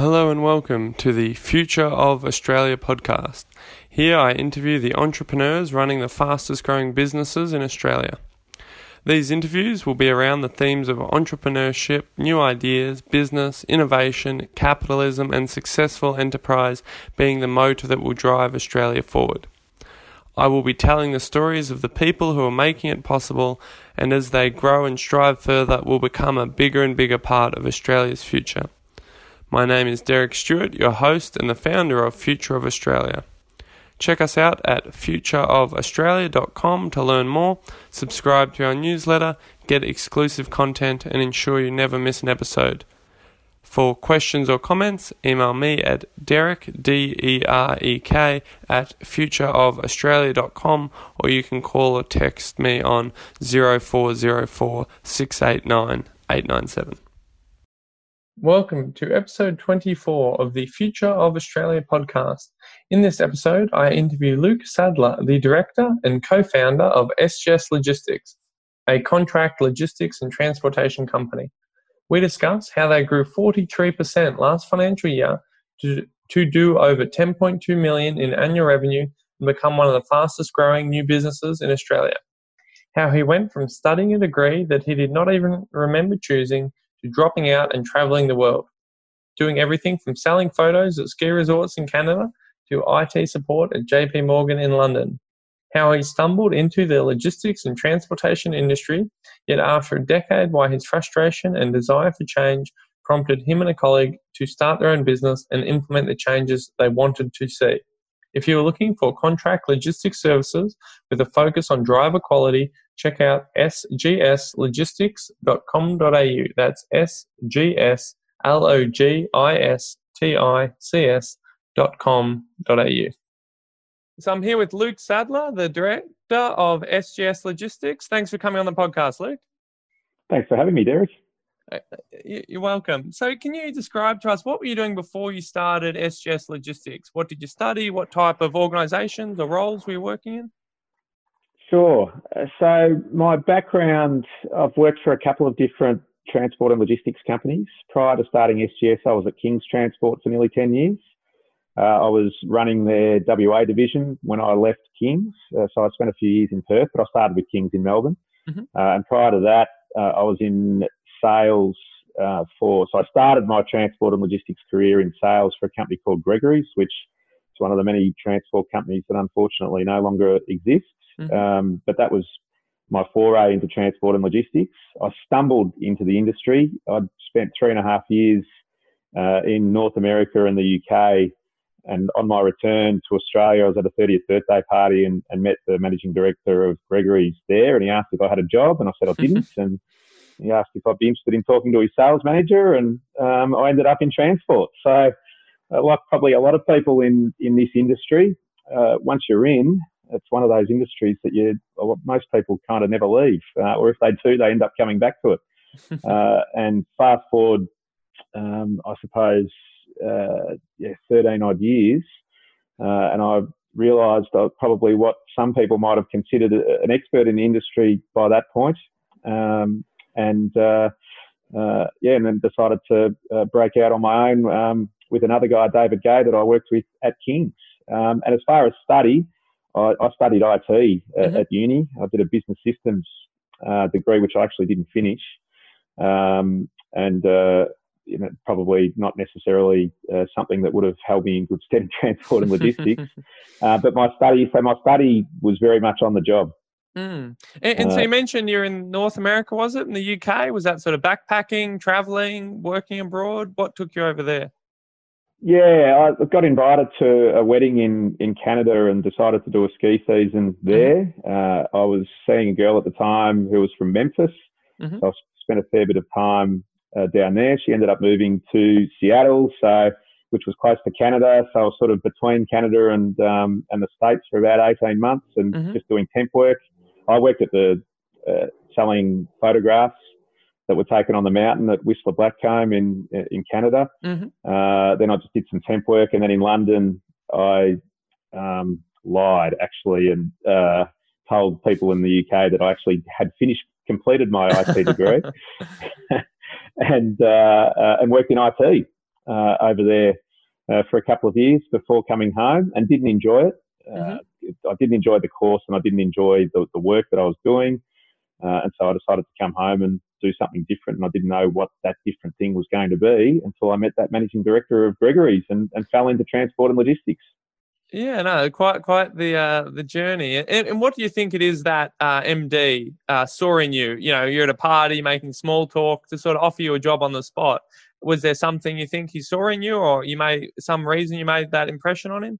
Hello and welcome to the Future of Australia podcast. Here I interview the entrepreneurs running the fastest growing businesses in Australia. These interviews will be around the themes of entrepreneurship, new ideas, business, innovation, capitalism, and successful enterprise being the motor that will drive Australia forward. I will be telling the stories of the people who are making it possible, and as they grow and strive further, will become a bigger and bigger part of Australia's future. My name is Derek Stewart, your host and the founder of Future of Australia. Check us out at futureofaustralia.com to learn more, subscribe to our newsletter, get exclusive content, and ensure you never miss an episode. For questions or comments, email me at derek, D-E-R-E-K, at futureofaustralia.com or you can call or text me on 0404 689 897. Welcome to episode 24 of the Future of Australia podcast. In this episode, I interview Luke Sadler, the director and co founder of SGS Logistics, a contract logistics and transportation company. We discuss how they grew 43% last financial year to, to do over 10.2 million in annual revenue and become one of the fastest growing new businesses in Australia. How he went from studying a degree that he did not even remember choosing to dropping out and traveling the world, doing everything from selling photos at ski resorts in Canada to IT support at JP Morgan in London. How he stumbled into the logistics and transportation industry, yet after a decade, why his frustration and desire for change prompted him and a colleague to start their own business and implement the changes they wanted to see. If you are looking for contract logistics services with a focus on driver quality, check out sgslogistics.com.au. That's S-G-S-L-O-G-I-S-T-I-C-S.com.au. So I'm here with Luke Sadler, the director of SGS Logistics. Thanks for coming on the podcast, Luke. Thanks for having me, Derek. Uh, you're welcome. So, can you describe to us what were you doing before you started SGS Logistics? What did you study? What type of organisations or roles were you working in? Sure. Uh, so, my background I've worked for a couple of different transport and logistics companies. Prior to starting SGS, I was at King's Transport for nearly 10 years. Uh, I was running their WA division when I left King's. Uh, so, I spent a few years in Perth, but I started with King's in Melbourne. Mm-hmm. Uh, and prior to that, uh, I was in sales uh, for. So I started my transport and logistics career in sales for a company called Gregory's, which is one of the many transport companies that unfortunately no longer exists. Mm-hmm. Um, but that was my foray into transport and logistics. I stumbled into the industry. I'd spent three and a half years uh, in North America and the UK. And on my return to Australia, I was at a 30th birthday party and, and met the managing director of Gregory's there. And he asked if I had a job, and I said I didn't. and he asked if I'd be interested in talking to his sales manager, and um, I ended up in transport. So, uh, like probably a lot of people in in this industry, uh, once you're in, it's one of those industries that you most people kind of never leave, uh, or if they do, they end up coming back to it. Uh, and fast forward, um, I suppose, uh, yeah, 13 odd years, uh, and I realised probably what some people might have considered an expert in the industry by that point. Um, and uh, uh, yeah, and then decided to uh, break out on my own um, with another guy, David Gay, that I worked with at King's. Um, and as far as study, I, I studied IT mm-hmm. at, uni. I did a business systems uh, degree, which I actually didn't finish. Um, and uh, you know, probably not necessarily uh, something that would have held me in good stead in transport and logistics. uh, but my study, so my study was very much on the job. Mm. And, and uh, so you mentioned you're in North America, was it? In the UK? Was that sort of backpacking, traveling, working abroad? What took you over there? Yeah, I got invited to a wedding in, in Canada and decided to do a ski season mm-hmm. there. Mm-hmm. Uh, I was seeing a girl at the time who was from Memphis. Mm-hmm. So I spent a fair bit of time uh, down there. She ended up moving to Seattle, so which was close to Canada. So I was sort of between Canada and um, and the States for about 18 months and mm-hmm. just doing temp work. I worked at the uh, selling photographs that were taken on the mountain at Whistler Blackcomb in in Canada. Mm-hmm. Uh, then I just did some temp work, and then in London I um, lied actually and uh, told people in the UK that I actually had finished completed my IT degree and uh, uh, and worked in IT. uh, over there uh, for a couple of years before coming home and didn't enjoy it. Mm-hmm. I didn't enjoy the course and I didn't enjoy the, the work that I was doing. and so I decided to come home and do something different. And I didn't know what that different thing was going to be until I met that managing director of Gregory's and, and fell into transport and logistics. Yeah, no, quite quite the uh, the journey. And, and what do you think it is that uh, MD uh, saw in you? You know, you're at a party making small talk to sort of offer you a job on the spot. Was there something you think he saw in you, or you made some reason you made that impression on him?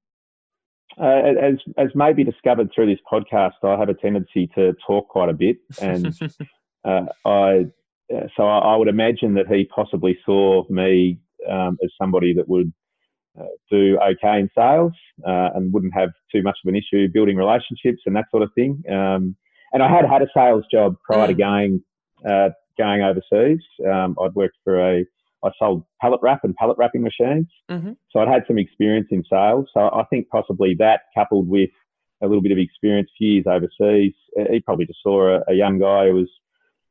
Uh, as as maybe discovered through this podcast, I have a tendency to talk quite a bit, and uh, I uh, so I, I, would imagine that he possibly saw me um, as somebody that would uh, do okay in sales uh, and wouldn't have too much of an issue building relationships and that sort of thing. Um, and I had had a sales job prior mm. to going uh, going overseas. Um, I'd worked for a I sold pallet wrap and pallet wrapping machines, mm-hmm. so I'd had some experience in sales. So I think possibly that coupled with a little bit of experience, few years overseas, he probably just saw a, a young guy who was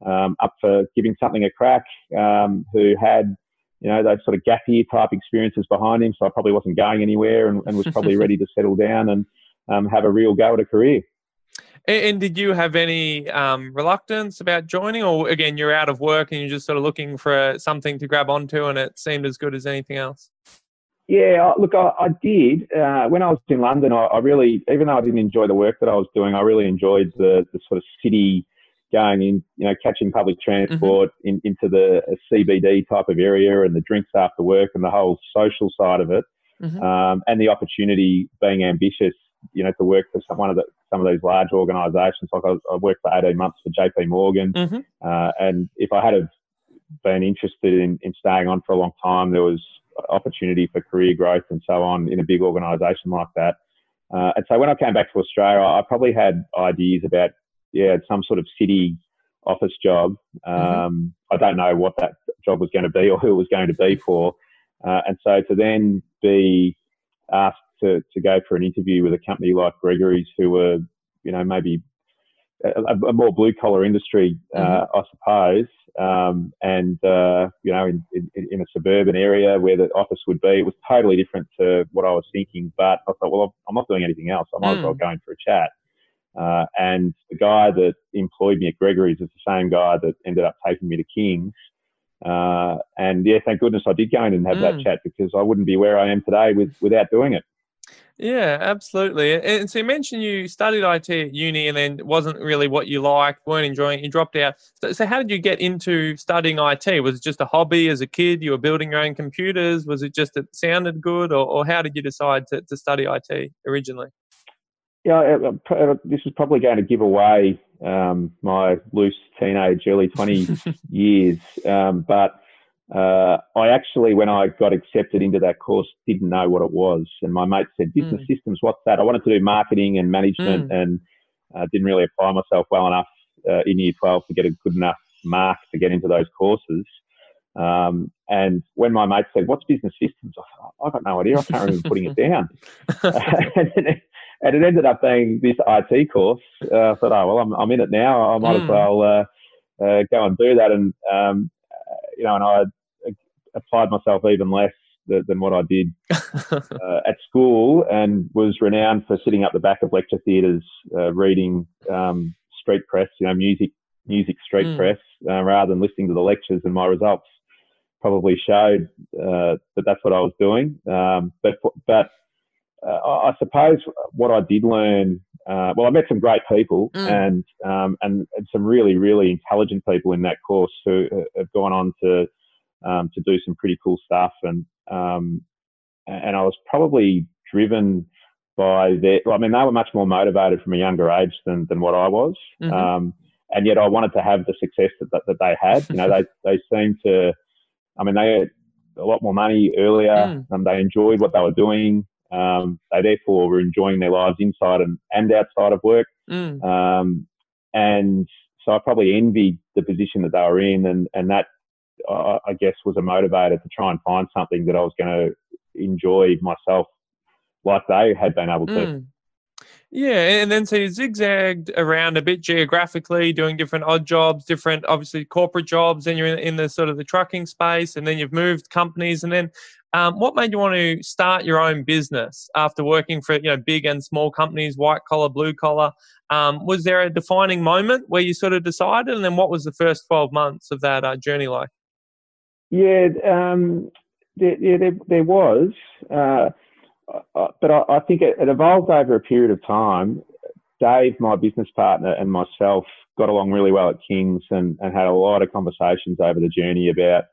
um, up for giving something a crack, um, who had, you know, those sort of gap year type experiences behind him. So I probably wasn't going anywhere and, and was probably ready to settle down and um, have a real go at a career. And did you have any um, reluctance about joining, or again, you're out of work and you're just sort of looking for something to grab onto, and it seemed as good as anything else? Yeah, look, I, I did. Uh, when I was in London, I, I, really, even though I didn't enjoy the work that I was doing, I really enjoyed the, the sort of city going in, you know, catching public transport mm-hmm. in, into the CBD type of area and the drinks after work and the whole social side of it, mm-hmm. um, and the opportunity being ambitious, you know, to work for some, one of the, some of these large organisations. Like I, I, worked for 18 months for JP Morgan, mm-hmm. uh, and if I had been interested in, in staying on for a long time, there was opportunity for career growth and so on in a big organisation like that. Uh, and so when I came back to Australia, I probably had ideas about yeah, some sort of city office job. Mm-hmm. Um, mm-hmm. I don't know what that job was going to be or who it was going to be for. Uh, and so to then be asked to, to go for an interview with a company like Gregory's, who were, you know, maybe a, a more blue collar industry, uh, mm-hmm. I suppose, um, and uh, you know, in, in, in, a suburban area where the office would be, it was totally different to what I was thinking. But I thought, well, I'm not doing anything else. I might mm. as well mm. go in for a chat. Uh, and the guy that employed me at Gregory's is the same guy that ended up taking me to King's. Uh, and yeah, thank goodness I did go in and have mm. that chat because I wouldn't be where I am today with, without doing it. Yeah, absolutely. And so you mentioned you studied IT at uni and then it wasn't really what you liked, weren't enjoying it, you dropped out. So, so, how did you get into studying IT? Was it just a hobby as a kid? You were building your own computers? Was it just it sounded good? Or, or how did you decide to, to study IT originally? yeah, uh, uh, this is probably going to give away um, my loose teenage, early 20 years. Um, but uh, I actually, when I got accepted into that course, didn't know what it was. And my mate said, Business mm. systems, what's that? I wanted to do marketing and management mm. and uh, didn't really apply myself well enough uh, in year 12 to get a good enough mark to get into those courses. Um, and when my mate said, "What's business systems?" I thought, "I've got no idea. I can't remember putting it down." and, and it ended up being this IT course. Uh, I thought, oh well, I'm, I'm in it now. I might mm. as hmm. well uh, uh, go and do that. And um, you know, and I applied myself even less than, than what I did uh, at school, and was renowned for sitting up the back of lecture theatres, uh, reading um, street press, you know, music, music street mm. press, uh, rather than listening to the lectures. And my results probably showed that that's what I was doing. Um, but but uh, I suppose what I did learn, uh, well, I met some great people mm. and, um, and, and some really really intelligent people in that course who have gone on to um, to do some pretty cool stuff and um, and I was probably driven by their. I mean, they were much more motivated from a younger age than than what I was, mm-hmm. Um, and yet I wanted to have the success that that, that they had. You know, they they seemed to. I mean, they had a lot more money earlier, mm. and they enjoyed what they were doing. Um, they therefore were enjoying their lives inside and, and outside of work. Mm. Um, and so I probably envied the position that they were in, and, and that uh, I guess was a motivator to try and find something that I was going to enjoy myself like they had been able to. Mm. Yeah, and then so you zigzagged around a bit geographically, doing different odd jobs, different obviously corporate jobs. Then you're in, in the sort of the trucking space, and then you've moved companies. And then, um, what made you want to start your own business after working for you know big and small companies, white collar, blue collar? Um, was there a defining moment where you sort of decided, and then what was the first twelve months of that uh, journey like? Yeah, um, there, yeah, there, there was. Uh, but I, I think it, it, evolved over a period of time. Dave, my business partner, and myself got along really well at Kings and, and had a lot of conversations over the journey about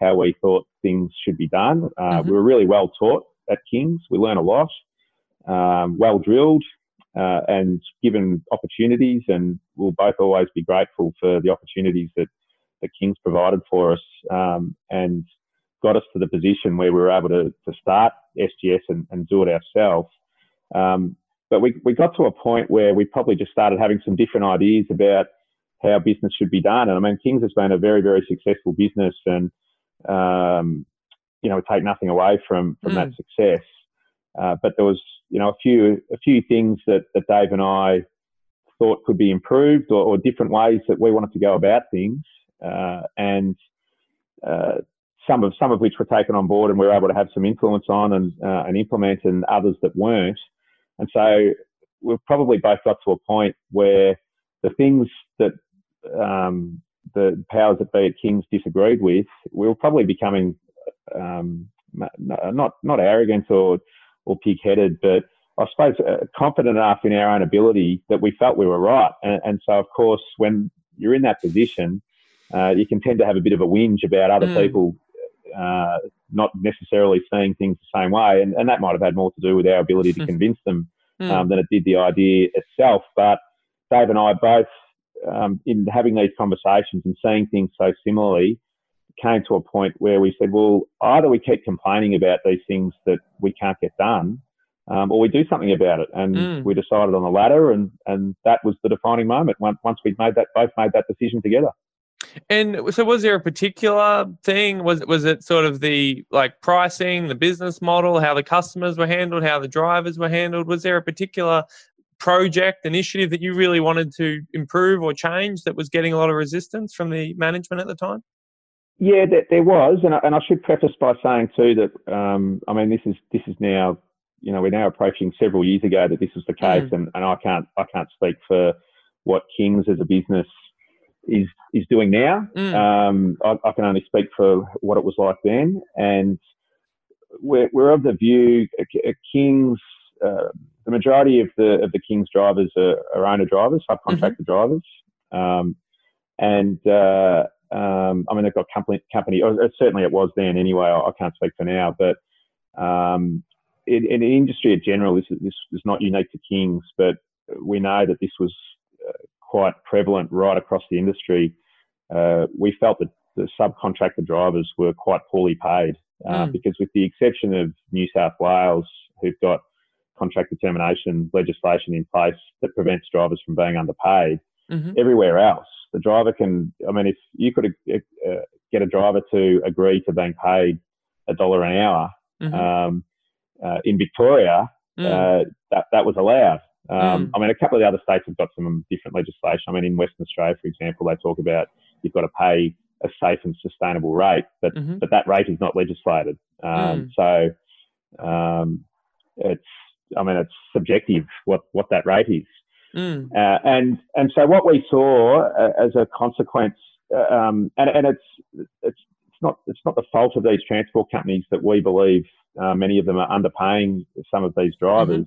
how we thought things should be done. Uh, mm-hmm. We were really well taught at Kings. We learned a lot, um, well drilled, uh, and given opportunities. And we'll both always be grateful for the opportunities that the Kings provided for us. Um, and got us to the position where we were able to, to start SGS and, and do it ourselves. Um, but we, we got to a point where we probably just started having some different ideas about how business should be done. And I mean, Kings has been a very, very successful business and, um, you know, we take nothing away from, from mm. that success. Uh, but there was, you know, a few, a few things that, that Dave and I thought could be improved or, or different ways that we wanted to go about things. Uh, and, uh, some of some of which were taken on board and we were able to have some influence on and uh, and implement, and others that weren't. And so we've probably both got to a point where the things that um, the powers that be at Kings disagreed with, we were probably becoming um, not not arrogant or or pig-headed, but I suppose uh, confident enough in our own ability that we felt we were right. And, and so, of course, when you're in that position, uh, you can tend to have a bit of a whinge about other mm. people uh, not necessarily seeing things the same way. And, and that might have had more to do with our ability to convince them hmm. um, than it did the idea itself. But Dave and I both, um, in having these conversations and seeing things so similarly, came to a point where we said, well, either we keep complaining about these things that we can't get done, um, or we do something about it. And mm. we decided on the latter, and, and that was the defining moment once, once we'd made that, both made that decision together. And so, was there a particular thing? Was was it sort of the like pricing, the business model, how the customers were handled, how the drivers were handled? Was there a particular project initiative that you really wanted to improve or change that was getting a lot of resistance from the management at the time? Yeah, there, there was, and I, and I should preface by saying too that um, I mean this is this is now you know we're now approaching several years ago that this was the case, mm. and, and I can't I can't speak for what Kings as a business is is doing now. Mm. Um, I, I, can only speak for what it was like then, and we're, we're of the view Kings. Uh, the majority of the of the Kings drivers are, are owner drivers, subcontractor mm-hmm. drivers, um, and uh, um, I mean they've got company company. Or certainly it was then anyway. I, I can't speak for now, but um, in, in, the industry in general, this is, this is not unique to Kings, but we know that this was uh, quite prevalent right across the industry. Uh, we felt that the subcontractor drivers were quite poorly paid uh, mm. because, with the exception of New South Wales, who've got contract determination legislation in place that prevents drivers from being underpaid, mm-hmm. everywhere else, the driver can. I mean, if you could uh, uh get a driver to agree to being paid a dollar an hour mm-hmm. um, uh, in Victoria, mm. that that was allowed. Um, mm. I mean, a couple of the other states have got some different legislation. I mean, in Western Australia, for example, they talk about you've got to pay a safe and sustainable rate, but mm-hmm. but that rate is not legislated. Um, mm. So um, it's, I mean, it's subjective what what that rate is. Mm. Uh, and and so what we saw uh, as a consequence, uh, um, and and it's it's it's not it's not the fault of these transport companies that we believe uh, many of them are underpaying some of these drivers.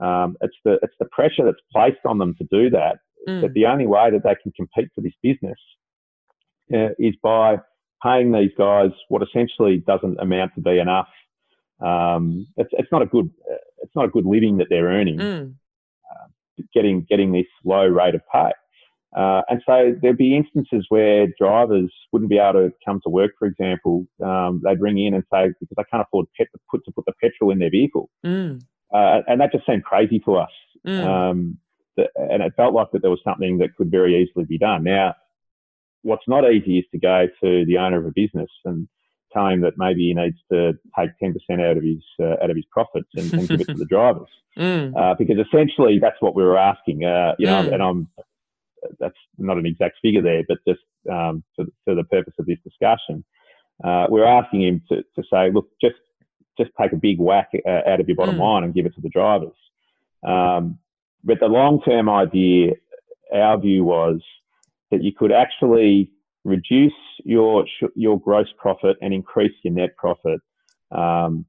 Um, it's the it's the pressure that's placed on them to do that. Mm. That the only way that they can compete for this business uh, is by paying these guys what essentially doesn't amount to be enough. Um, it's it's not a good it's not a good living that they're earning. Mm. Uh, getting getting this low rate of pay. Uh, and so there'd be instances where drivers wouldn't be able to come to work, for example. Um, they'd ring in and say, because they can't afford pet, to, put, to put the petrol in their vehicle. Mm. Uh, and that just seemed crazy to us. Mm. Um, that, and it felt like that there was something that could very easily be done. Now, what's not easy is to go to the owner of a business and tell him that maybe he needs to take 10% out of his uh, out of his profits and, and give it to the drivers. Mm. Uh, because essentially that's what we were asking. Uh, you know, Mm. and I'm that's not an exact figure there, but just um, for, for the purpose of this discussion, uh, we're asking him to, to say, look, just just take a big whack uh, out of your bottom Mm. line and give it to the drivers. Um, but the long term idea, our view was that you could actually reduce your your gross profit and increase your net profit. Um,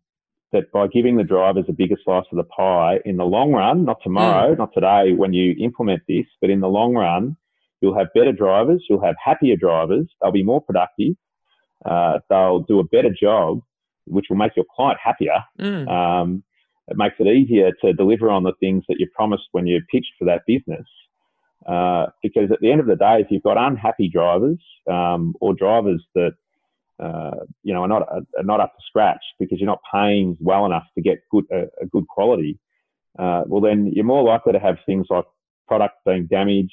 that by giving the drivers a bigger slice of the pie in the long run, not tomorrow, not today when you implement this, but in the long run, you'll have better drivers, you'll have happier drivers, they'll be more productive, uh, they'll do a better job, which will make your client happier. Mm. Um, it makes it easier to deliver on the things that you promised when you pitched for that business. Uh, because at the end of the day, if you've got unhappy drivers um, or drivers that uh, you know are not are not up to scratch because you're not paying well enough to get good a, a good quality, uh, well then you're more likely to have things like product being damaged,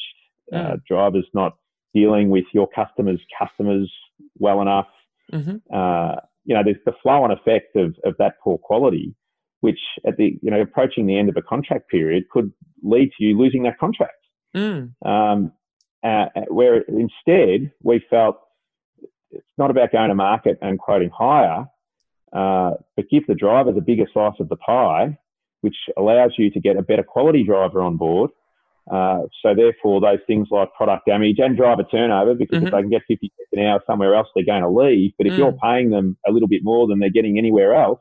uh, drivers not dealing with your customers' customers well enough, hmm uh, you know, there's the flow on effect of, of that poor quality, which at the, you know, approaching the end of a contract period could lead to you losing that contract. Mm. Um, uh, where instead we felt it's not about going to market and quoting higher, uh, but give the driver the bigger slice of the pie, which allows you to get a better quality driver on board. Uh, so therefore, those things like product damage and driver turnover, because Mhm. if they can get 50 cents an hour somewhere else, they're going to leave. But if Mm. you're paying them a little bit more than they're getting anywhere else,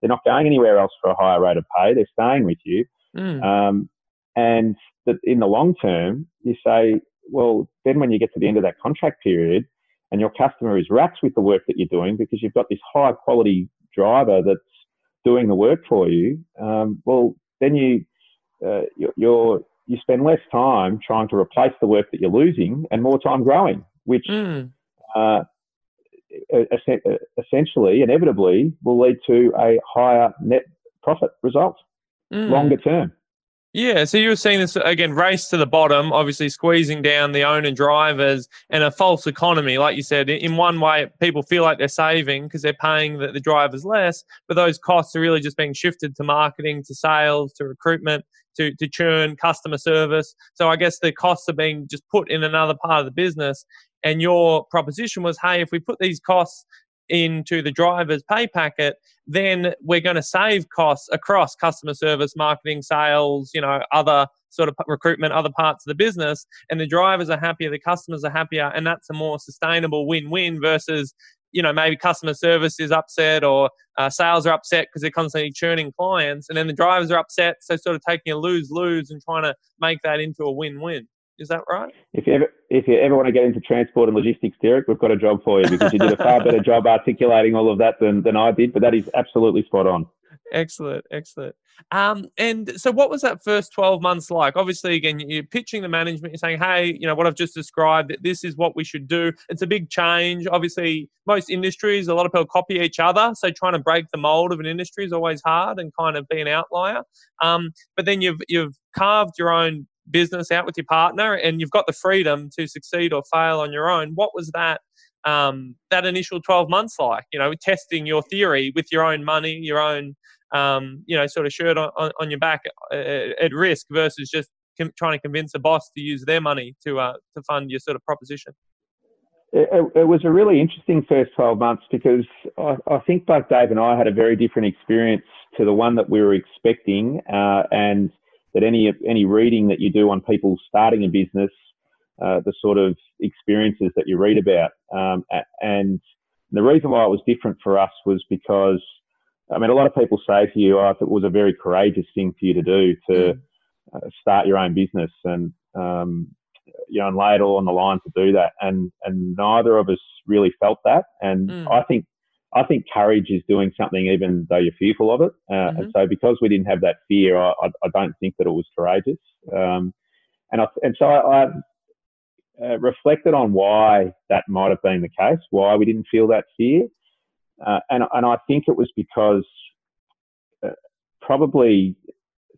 they're not going anywhere else for a higher rate of pay. They're staying with you. Mm. Um, and that in the long term, you say, well, then when you get to the end of that contract period and your customer is raps with the work that you're doing because you've got this high quality driver that's doing the work for you, um, well, then you, uh, you're, you spend less time trying to replace the work that you're losing and more time growing, which Mm. uh, essentially, inevitably, will lead to a higher net profit result Mm. longer term. Yeah, so you were seeing this again, race to the bottom, obviously squeezing down the owner drivers and a false economy. Like you said, in one way, people feel like they're saving because they're paying the, the drivers less, but those costs are really just being shifted to marketing, to sales, to recruitment, to, to churn, customer service. So I guess the costs are being just put in another part of the business. And your proposition was, hey, if we put these costs into the driver's pay packet, then we're going to save costs across customer service, marketing, sales, you know, other sort of recruitment, other parts of the business. And the drivers are happier, the customers are happier, and that's a more sustainable win-win versus, you know, maybe customer service is upset or uh, sales are upset because they're constantly churning clients, and then the drivers are upset, so sort of taking a lose-lose and trying to make that into a win-win. Is that right? If you ever if you ever want to get into transport and logistics, Derek, we've got a job for you because you did a far better job articulating all of that than, than I did. But that is absolutely spot on. Excellent, excellent. Um, and so, what was that first twelve months like? Obviously, again, you're pitching the management. You're saying, "Hey, you know what I've just described. This is what we should do." It's a big change. Obviously, most industries, a lot of people copy each other. So, trying to break the mold of an industry is always hard and kind of be an outlier. Um, but then you've you've carved your own business out with your partner, and you've got the freedom to succeed or fail on your own. What was that? Um, that initial 12 months like you know testing your theory with your own money your own um, you know, sort of shirt on, on, on your back uh, at risk versus just com- trying to convince a boss to use their money to uh, to fund your sort of proposition. It, it, it was a really interesting first 12 months because I, I think both Dave and I had a very different experience to the one that we were expecting, uh, and that any any reading that you do on people starting a business, uh, the sort of experiences that you read about, um, and the reason why it was different for us was because, I mean, a lot of people say to you, "Oh, it was a very courageous thing for you to do to uh, start your own business," and um, you know, and lay it all on the line to do that. And and neither of us really felt that. And Mm. I think I think courage is doing something even though you're fearful of it. Uh, Mhm. And so because we didn't have that fear, I, I, I don't think that it was courageous. Um, and I, and so I, I uh, reflected on why that might have been the case, why we didn't feel that fear. Uh, and and I think it was because uh, probably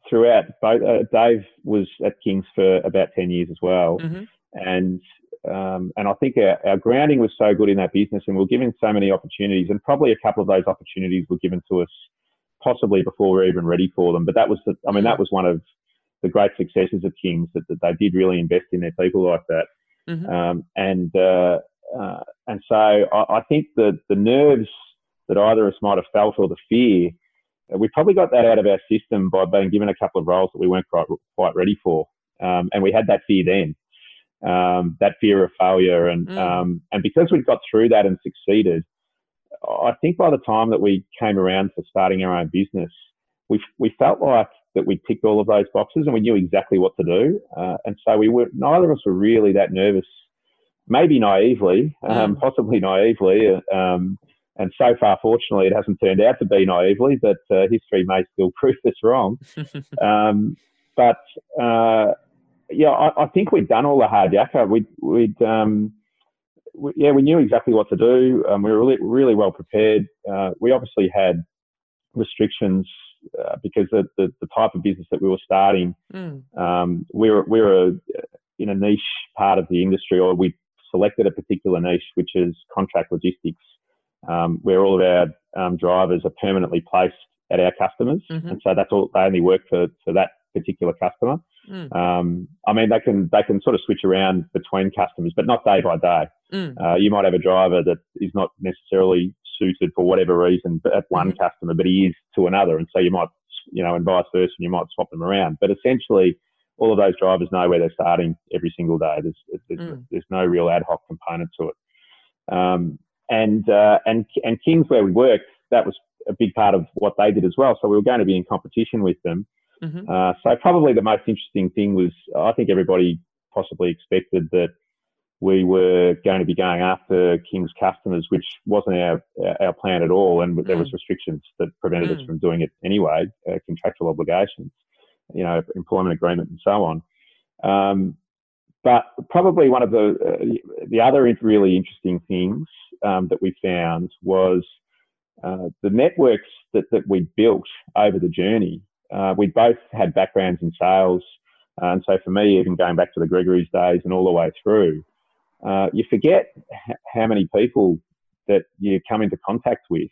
throughout both uh, Dave was at Kings for about ten years as well hmm and um, and I think our, our, grounding was so good in that business, and we are given so many opportunities, and probably a couple of those opportunities were given to us possibly before we are even ready for them. But that was, the, I mean, that was one of the great successes of Kings that, that they did really invest in their people like that. Mm-hmm. Um, and uh, uh, and so I, I, think the the nerves that either of us might have felt or the fear, uh, we probably got that out of our system by being given a couple of roles that we weren't quite quite ready for, um, and we had that fear then. Um, that fear of failure, and mm. Um, and because we'd got through that and succeeded, I think by the time that we came around for starting our own business, we we felt like that we ticked all of those boxes and we knew exactly what to do. Uh, and so we were neither of us were really that nervous, maybe naively, um, mm. possibly naively. Um, and so far, fortunately, it hasn't turned out to be naively, but uh, history may still prove us wrong. um, but uh, yeah, I, I, think we'd done all the hard yakka. We'd, we'd um, we, yeah, we knew exactly what to do. Um, we were really, really well prepared. Uh, we obviously had restrictions uh, because the, the, the, type of business that we were starting, mm. um, we were, we were in a niche part of the industry, or we selected a particular niche, which is contract logistics, um, where all of our um, drivers are permanently placed at our customers, mm-hmm. and so that's all. They only work for, for that particular customer. Mm. Um, I mean, they can they can sort of switch around between customers, but not day by day. Mm. Uh, you might have a driver that is not necessarily suited for whatever reason at one mm-hmm. customer, but he is to another, and so you might, you know, and vice versa, and you might swap them around. But essentially, all of those drivers know where they're starting every single day. There's there's, mm. there's no real ad hoc component to it. Um, and uh, and and Kings, where we worked, that was a big part of what they did as well. So we were going to be in competition with them. Mm-hmm. Uh, so probably the most interesting thing was I think everybody possibly expected that we were going to be going after King's customers, which wasn't our our plan at all, and there was mm. restrictions that prevented mm. us from doing it anyway, uh, contractual obligations, you know, employment agreement and so on. Um, but probably one of the uh, the other really interesting things um, that we found was uh, the networks that, that we built over the journey uh, we both had backgrounds in sales. Uh, and so for me, even going back to the Gregory's days and all the way through, uh, you forget how many people that you come into contact with.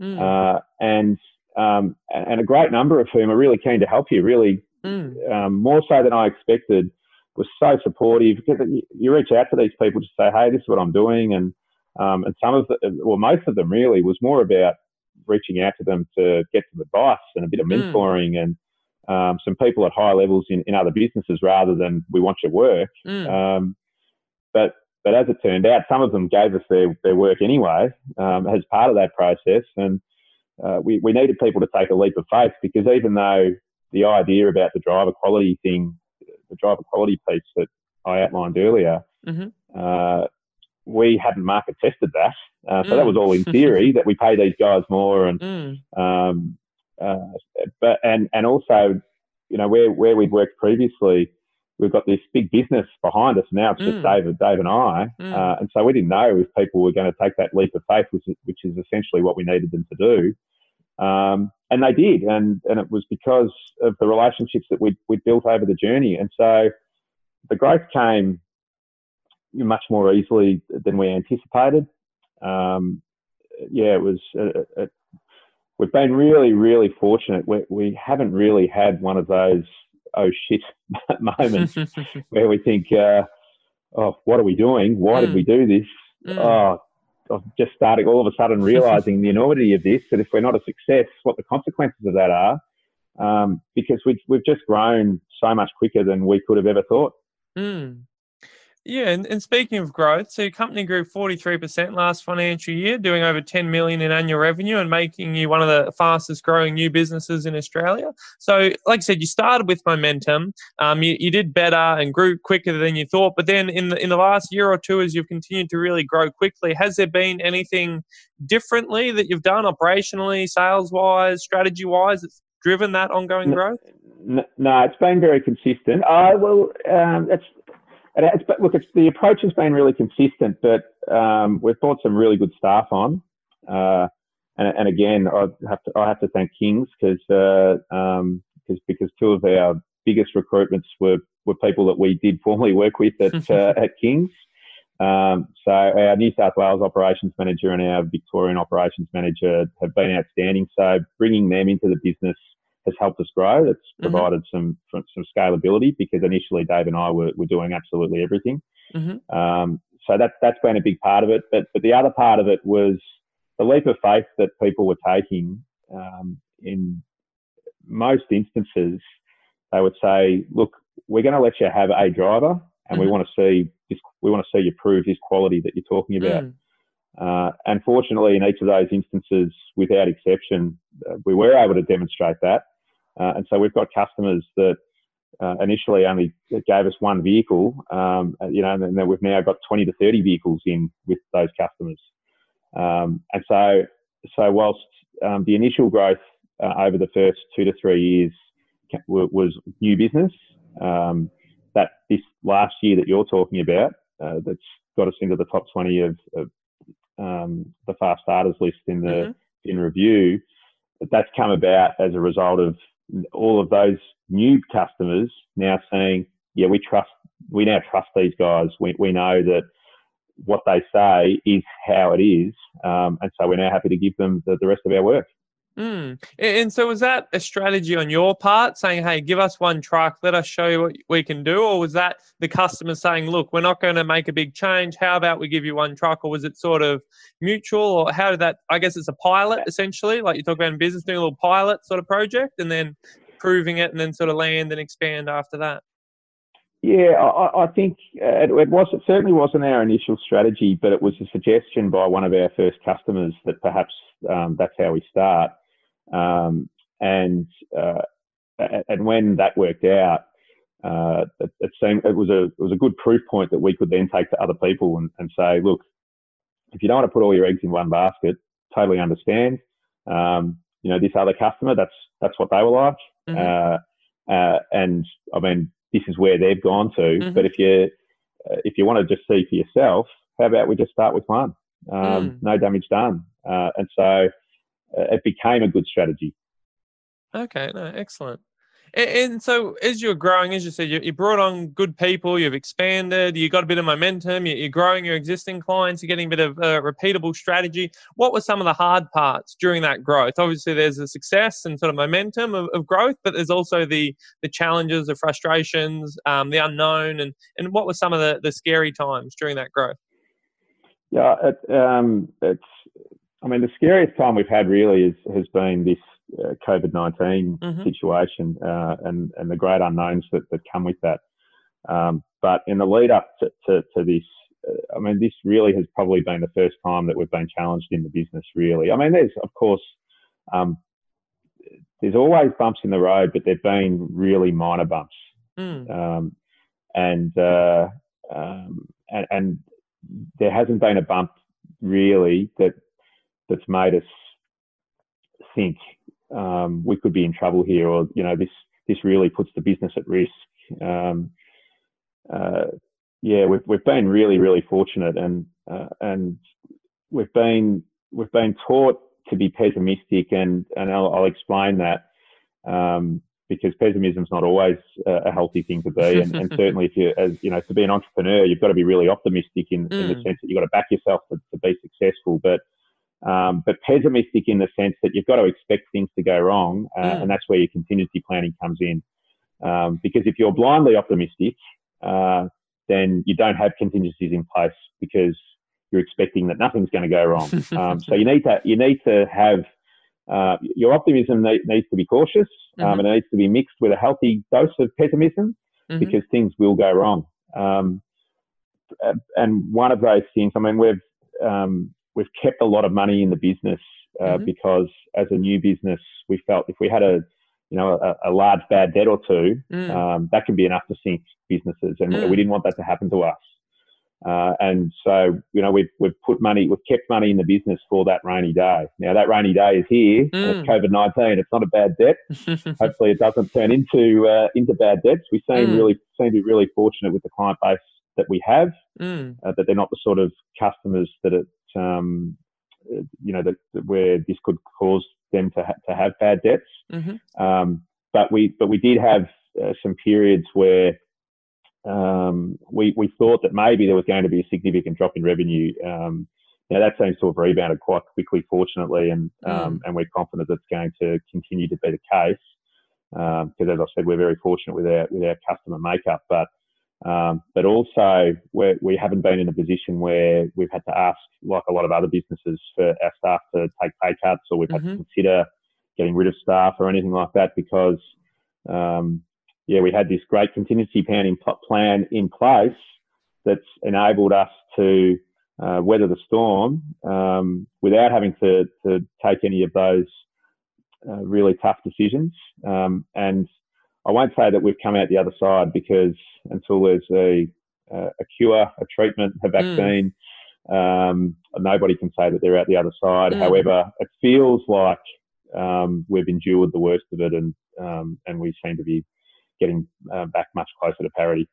Mm. and, um, and a great number of whom are really keen to help you, really mm. um, more so than I expected, was so supportive. You reach out to these people to say, hey, this is what I'm doing. And, um, and some of the, well, most of them really was more about reaching out to them to get some advice and a bit of hmm. mentoring mm. and um, some people at high levels in, in other businesses rather than we want your work. Mm. Um, but but as it turned out, some of them gave us their, their work anyway um, as part of that process. And uh, we, we needed people to take a leap of faith because even though the idea about the driver quality thing, the driver quality piece that I outlined earlier, mm-hmm. uh, we hadn't market tested that. Uh, so mm. that was all in theory that we pay these guys more and, mm. um, uh, but, and, and also, you know, where, where we'd worked previously, we've got this big business behind us now. It's mm. just David, Dave and I. Mm. Uh, and so we didn't know if people were going to take that leap of faith, which is, which is essentially what we needed them to do. Um, and they did. And, and it was because of the relationships that we'd, we'd built over the journey. And so the growth came much more easily than we anticipated. Um, yeah, it was. Uh, uh, we've been really, really fortunate. We, we haven't really had one of those oh shit moments where we think, uh, oh, what are we doing? Why mm. did we do this? Mm. Oh, I'm just starting all of a sudden realizing the enormity of this. That if we're not a success, what the consequences of that are. Um, because we've, we've just grown so much quicker than we could have ever thought. Mm. Yeah, and, and speaking of growth, so your company grew 43% last financial year, doing over 10 million in annual revenue and making you one of the fastest growing new businesses in Australia. So, like I said, you started with momentum. Um, you, you did better and grew quicker than you thought. But then in the, in the last year or two, as you've continued to really grow quickly, has there been anything differently that you've done operationally, sales wise, strategy wise that's driven that ongoing growth? No, no, it's been very consistent. Uh, well, um, it's it's, but look, it's, the approach has been really consistent, but um, we've brought some really good staff on. Uh, and, and, again, I have to I have to thank Kings because uh, um, because two of our biggest recruitments were were people that we did formerly work with at uh, at Kings. Um, so our New South Wales operations manager and our Victorian operations manager have been outstanding. So bringing them into the business has helped us grow. It's mm-hmm. provided mm-hmm. some some scalability because initially Dave and I were, were doing absolutely everything. Mm-hmm. Um, so that's that's been a big part of it. But but the other part of it was the leap of faith that people were taking. Um, in most instances, they would say, "Look, we're going to let you have a driver, and mm-hmm. we want to see this, we want to see you prove this quality that you're talking about." Mm. Uh, unfortunately, in each of those instances, without exception, uh, we were able to demonstrate that. Uh, and so we've got customers that uh, initially only gave us one vehicle, um, you know, and then we've now got 20 to 30 vehicles in with those customers. Um, and so, so whilst um, the initial growth uh, over the first two to three years was new business, um, that this last year that you're talking about, uh, that's got us into the top 20 of, of um, the fast starters list in the mm-hmm. in review, that's come about as a result of all of those new customers now saying, yeah, we trust, we now trust these guys. We, we know that what they say is how it is. Um, and so we're now happy to give them the, the rest of our work. Mm. And so, was that a strategy on your part, saying, "Hey, give us one truck, let us show you what we can do," or was that the customer saying, "Look, we're not going to make a big change. How about we give you one truck?" Or was it sort of mutual, or how did that? I guess it's a pilot essentially, like you talk about in business, doing a little pilot sort of project, and then proving it, and then sort of land and expand after that. Yeah, I, I think it, it, was. It certainly wasn't our initial strategy, but it was a suggestion by one of our first customers that perhaps um, that's how we start. Um, and uh, and when that worked out, uh, it, it, seemed it was a it was a good proof point that we could then take to other people and, and say, look, if you don't want to put all your eggs in one basket, totally understand. Um, you know, this other customer, that's that's what they were like, mm-hmm. uh, uh and I mean, this is where they've gone to. Mm-hmm. But if you uh, if you want to just see for yourself, how about we just start with one? Um, mm. No damage done. Uh, and so uh, it became a good strategy. Okay, no, excellent. And, and, so, as you're growing, as you said, you, you, brought on good people, you've expanded, you got a bit of momentum, you, are growing your existing clients, you're getting a bit of a repeatable strategy. What were some of the hard parts during that growth? Obviously, there's the success and sort of momentum of, of growth, but there's also the the challenges, the frustrations, um, the unknown, and and what were some of the, the scary times during that growth? Yeah, it, um, it's I mean, the scariest time we've had really is, has been this uh, COVID 19 mm-hmm. situation uh, and, and the great unknowns that, that come with that. Um, but in the lead up to, to, to this, uh, I mean, this really has probably been the first time that we've been challenged in the business, really. I mean, there's, of course, um, there's always bumps in the road, but they've been really minor bumps. Mm. Um, and, uh, um, and, and there hasn't been a bump really that that's made us think um, we could be in trouble here, or you know, this this really puts the business at risk. Um, uh, yeah, we've we've been really really fortunate, and uh, and we've been we've been taught to be pessimistic, and and I'll, I'll explain that um, because pessimism is not always a, healthy thing to be, and, and, certainly if you as you know to be an entrepreneur, you've got to be really optimistic in, mm. in the mm. sense that you've got to back yourself to, to be successful, but um, but pessimistic in the sense that you've got to expect things to go wrong, uh, mm. and that's where your contingency planning comes in. Um, because if you're blindly optimistic, uh, then you don't have contingencies in place because you're expecting that nothing's going to go wrong. Um, so you need to you need to have uh, your optimism need, needs to be cautious, um, mm-hmm. and it needs to be mixed with a healthy dose of pessimism mm-hmm. because things will go wrong. Um, and one of those things, I mean, we've um, we've kept a lot of money in the business uh, mm-hmm. because as a new business, we felt if we had a you know a, a large bad debt or two, mm. um, that can be enough to sink businesses, and mm. we didn't want that to happen to us. Uh, and so, you know, we've, we've put money, we've kept money in the business for that rainy day. Now, that rainy day is here. Mm. It's COVID 19. It's not a bad debt. Hopefully, it doesn't turn into uh, into bad debts. We seem mm. really seem to be really fortunate with the client base that we have, mm. uh, that they're not the sort of customers that it um, you know, that, that, where this could cause them to ha- to have bad debts. Mm-hmm. Um, but we but we did have uh, some periods where um, we, we thought that maybe there was going to be a significant drop in revenue. Um, now that seems to have rebounded quite quickly, fortunately, and um, mm. and we're confident that's going to continue to be the case. Because um, as I said, we're very fortunate with our with our customer makeup, but um, but also we're, we have not been in a position where we've had to ask, like a lot of other businesses, for our staff to take pay cuts, or we've mm-hmm. had to mm-hmm. consider getting rid of staff or anything like that because um, yeah, we had this great contingency plan in, plan in place that's enabled us to uh, weather the storm um, without having to, to take any of those uh, really tough decisions. Um, and I won't say that we've come out the other side because until there's a, a cure, a treatment, a hmm. vaccine, mm. um, nobody can say that they're out the other side. Mm. However, it feels like um, we've endured the worst of it, and um, and we seem to be getting uh, back much closer to parity.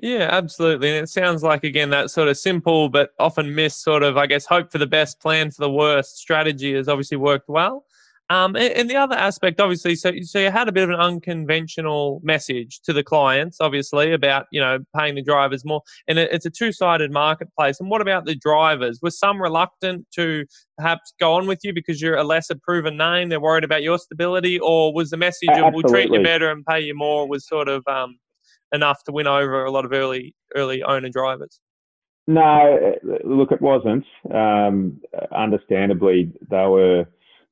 Yeah, absolutely. And it sounds like, again, that sort of simple but often missed sort of, I guess, hope for the best, plan for the worst strategy has obviously worked well. Um, and, and, the other aspect, obviously, so so you had a bit of an unconventional message to the clients, obviously, about you know paying the drivers more, and it, it's a two-sided marketplace. And what about the drivers? Were some reluctant to perhaps go on with you because you're a lesser proven name? They're worried about your stability, or was the message of "we'll treat you better and pay you more" was sort of um, enough to win over a lot of early early owner drivers? No, look, it wasn't. Um, understandably, they were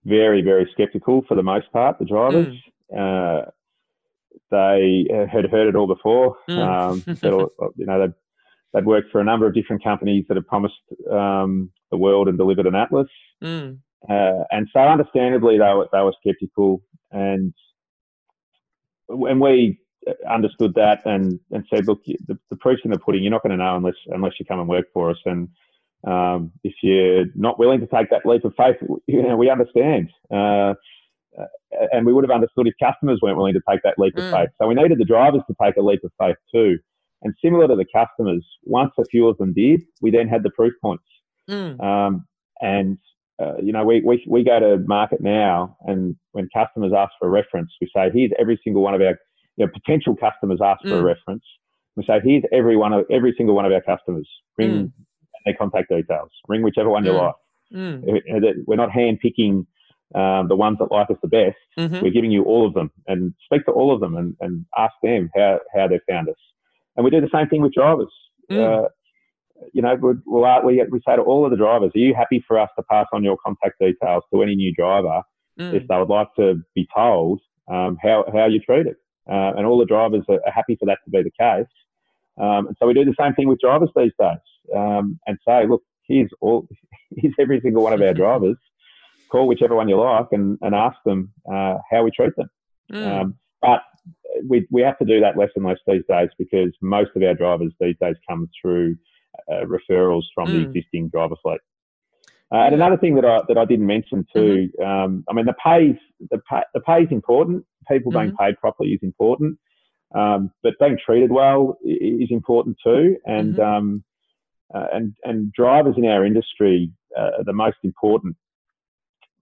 very, very sceptical for the most part, the drivers. Mm. Uh, they had heard it all before. Mm. Um, you know, they'd, they'd, worked for a number of different companies that had promised um, the world and delivered an atlas. Mm. Uh, and so, understandably, they were, they were skeptical. And when we understood that and, and said, look, the, the proof in the pudding, you're not going to know unless unless you come and work for us. And um, if you're not willing to take that leap of faith, you know, we understand. Uh, and we would have understood if customers weren't willing to take that leap mm. of faith. So we needed the drivers to take a leap of faith too. And similar to the customers, once a few of them did, we then had the proof points. Mm. Um, and uh, you know, we, we we go to market now, and when customers ask for a reference, we say, here's every single one of our you know, potential customers ask mm. for a mm. reference. We say, here's every one of every single one of our customers. Ring mm their contact details. Ring whichever one mm. you like. Mm. We're not hand picking um, the ones that like us the best. Mm-hmm. We're giving you all of them and speak to all of them and, and ask them how, how they found us. And we do the same thing with drivers. Mm. Uh, you know, we'll, we, we say to all of the drivers, are you happy for us to pass on your contact details to any new driver mm. if they would like to be told um, how, how you treated? Uh, and all the drivers are, are happy for that to be the case. Um, and so we do the same thing with drivers these days um, and say, look, here's all, here's every single one of our drivers. Call whichever one you like and, and ask them uh, how we treat them. Mm. Um, but we, we have to do that less and less these days because most of our drivers these days come through uh, referrals from mm. the existing driver fleet. Uh, and another thing that I that I didn't mention too, mm-hmm. um, I mean the pays the pay, the pay is important. People mm-hmm. being paid properly is important. Um, but being treated well is important too, and mm-hmm. um, uh, and and drivers in our industry uh, are the most important,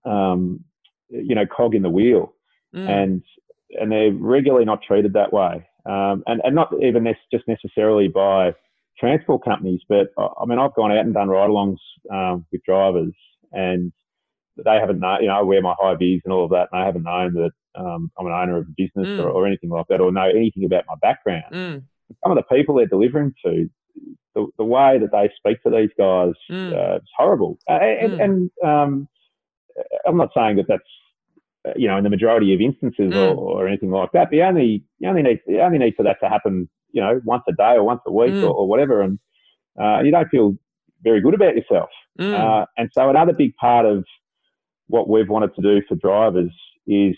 um, you know, cog in the wheel, mm. and and they're regularly not treated that way, um, and and not even ne- just necessarily by transport companies, but uh, I mean I've gone out and done ride-alongs um, with drivers, and they haven't known, you know, I wear my high vis and all of that, and they haven't known that um, I'm an owner of a business mm. or, or, anything like that, or know anything about my background. Mm. Some of the people they're delivering to, the, the way that they speak to these guys, mm. uh, it's horrible. Uh, and, mm. and um, I'm not saying that that's uh, you know in the majority of instances or, mm. or, anything like that. But you only you only need you only need for that to happen, you know, once a day or once a week mm. or, or, whatever, and uh, you don't feel very good about yourself. Uh, and so another big part of what we've wanted to do for drivers is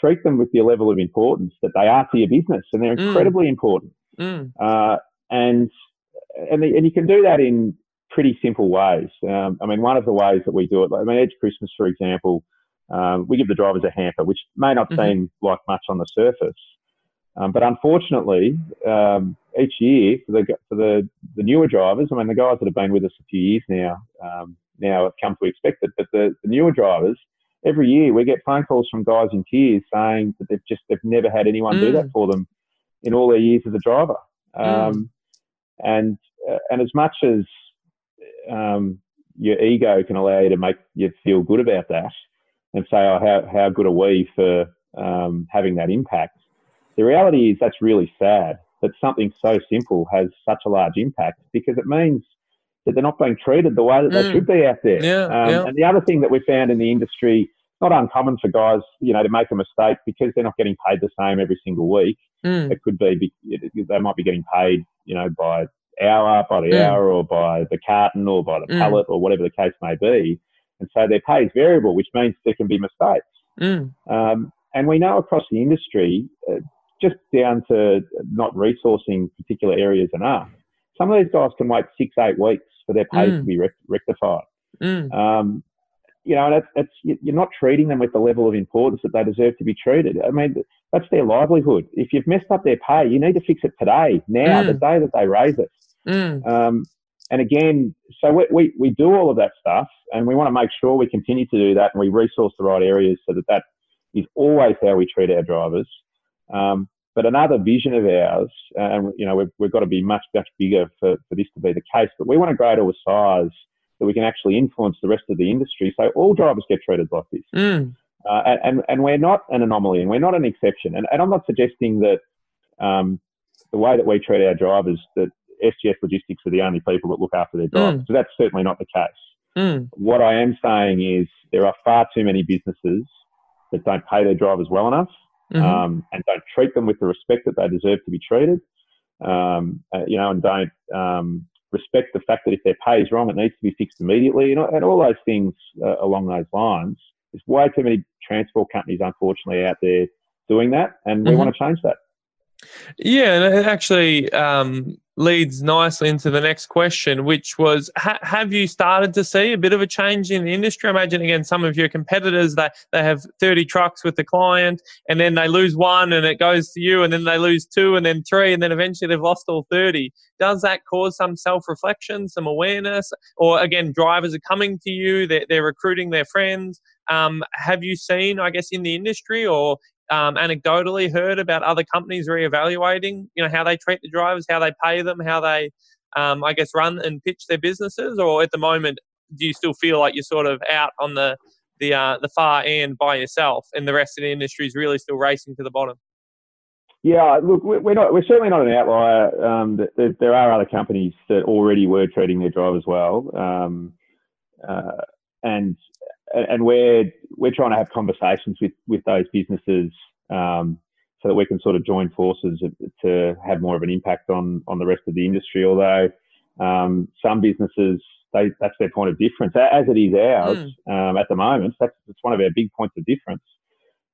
treat them with the level of importance that they are to your business, and they're mm. incredibly mm. important. Mm. Uh, and and, the, and you can do that in pretty simple ways. Um, I mean, one of the ways that we do it, I mean, Edge Christmas, for example, um, we give the drivers a hamper, which may not mm-hmm. seem like much on the surface, um, but unfortunately, um, each year for the for the, the newer drivers, I mean, the guys that have been with us a few years now, um, now have come to expect it, but the, the newer drivers every year we get phone calls from guys in tears saying that they've just they've never had anyone mm. do that mm. for them in all their years as a driver. Um, mm. And uh, and as much as um, your ego can allow you to make you feel good about that and say, oh, how, how good are we for um, having that impact? The reality is that's really sad that something so simple has such a large impact because it means that they're not being treated the way that they mm. should be out there. Yeah, um, yeah. And the other thing that we found in the industry, not uncommon for guys, you know, to make a mistake because they're not getting paid the same every single week. Mm. It could be they might be getting paid, you know, by hour, by the mm. hour, or by the carton, or by the mm. pallet, or whatever the case may be. And so their pay is variable, which means there can be mistakes. Mm. Um, and we know across the industry, uh, just down to not resourcing particular areas enough, some of these guys can wait six, eight weeks for their pay to mm. be rectified. Mm. Um, you know, that's, that's, you're not treating them with the level of importance that they deserve to be treated. I mean, that's their livelihood. If you've messed up their pay, you need to fix it today, now, mm. the day that they raise it. Mm. Um, and again, so we, we, we do all of that stuff and we want to make sure we continue to do that and we resource the right areas so that that is always how we treat our drivers. Um, but another vision of ours, and you know, we've, we've got to be much, much bigger for, for this to be the case, but we want to grow to a size that we can actually influence the rest of the industry. So all drivers get treated like this. Mm. Uh, and, and we're not an anomaly and we're not an exception. And, and I'm not suggesting that um, the way that we treat our drivers, that SGS Logistics are the only people that look after their drivers. Mm. So that's certainly not the case. Mm. What I am saying is there are far too many businesses that don't pay their drivers well enough mm-hmm. um, and don't treat them with the respect that they deserve to be treated. Um, uh, you know, and don't um, respect the fact that if their pay is wrong, it needs to be fixed immediately. Know, and all those things uh, along those lines. There's way too many transport companies, unfortunately, out there doing that, and we mm-hmm. want to change that. Yeah, and it actually um, leads nicely into the next question, which was ha- Have you started to see a bit of a change in the industry? Imagine, again, some of your competitors, they, they have 30 trucks with the client, and then they lose one and it goes to you, and then they lose two, and then three, and then eventually they've lost all 30. Does that cause some self reflection, some awareness? Or, again, drivers are coming to you, they're, they're recruiting their friends. Um, have you seen, I guess, in the industry or um, anecdotally heard about other companies reevaluating, you know, how they treat the drivers, how they pay them, how they, um, I guess, run and pitch their businesses? Or at the moment, do you still feel like you're sort of out on the the uh, the far end by yourself, and the rest of the industry is really still racing to the bottom? Yeah, look, we're not. We're certainly not an outlier. Um, there, there, are other companies that already were treating their drivers well, um, uh, and and we're we're trying to have conversations with with those businesses um, so that we can sort of join forces to have more of an impact on on the rest of the industry. Although um, some businesses they, that's their point of difference, as it is ours mm. um, at the moment. That's, that's one of our big points of difference,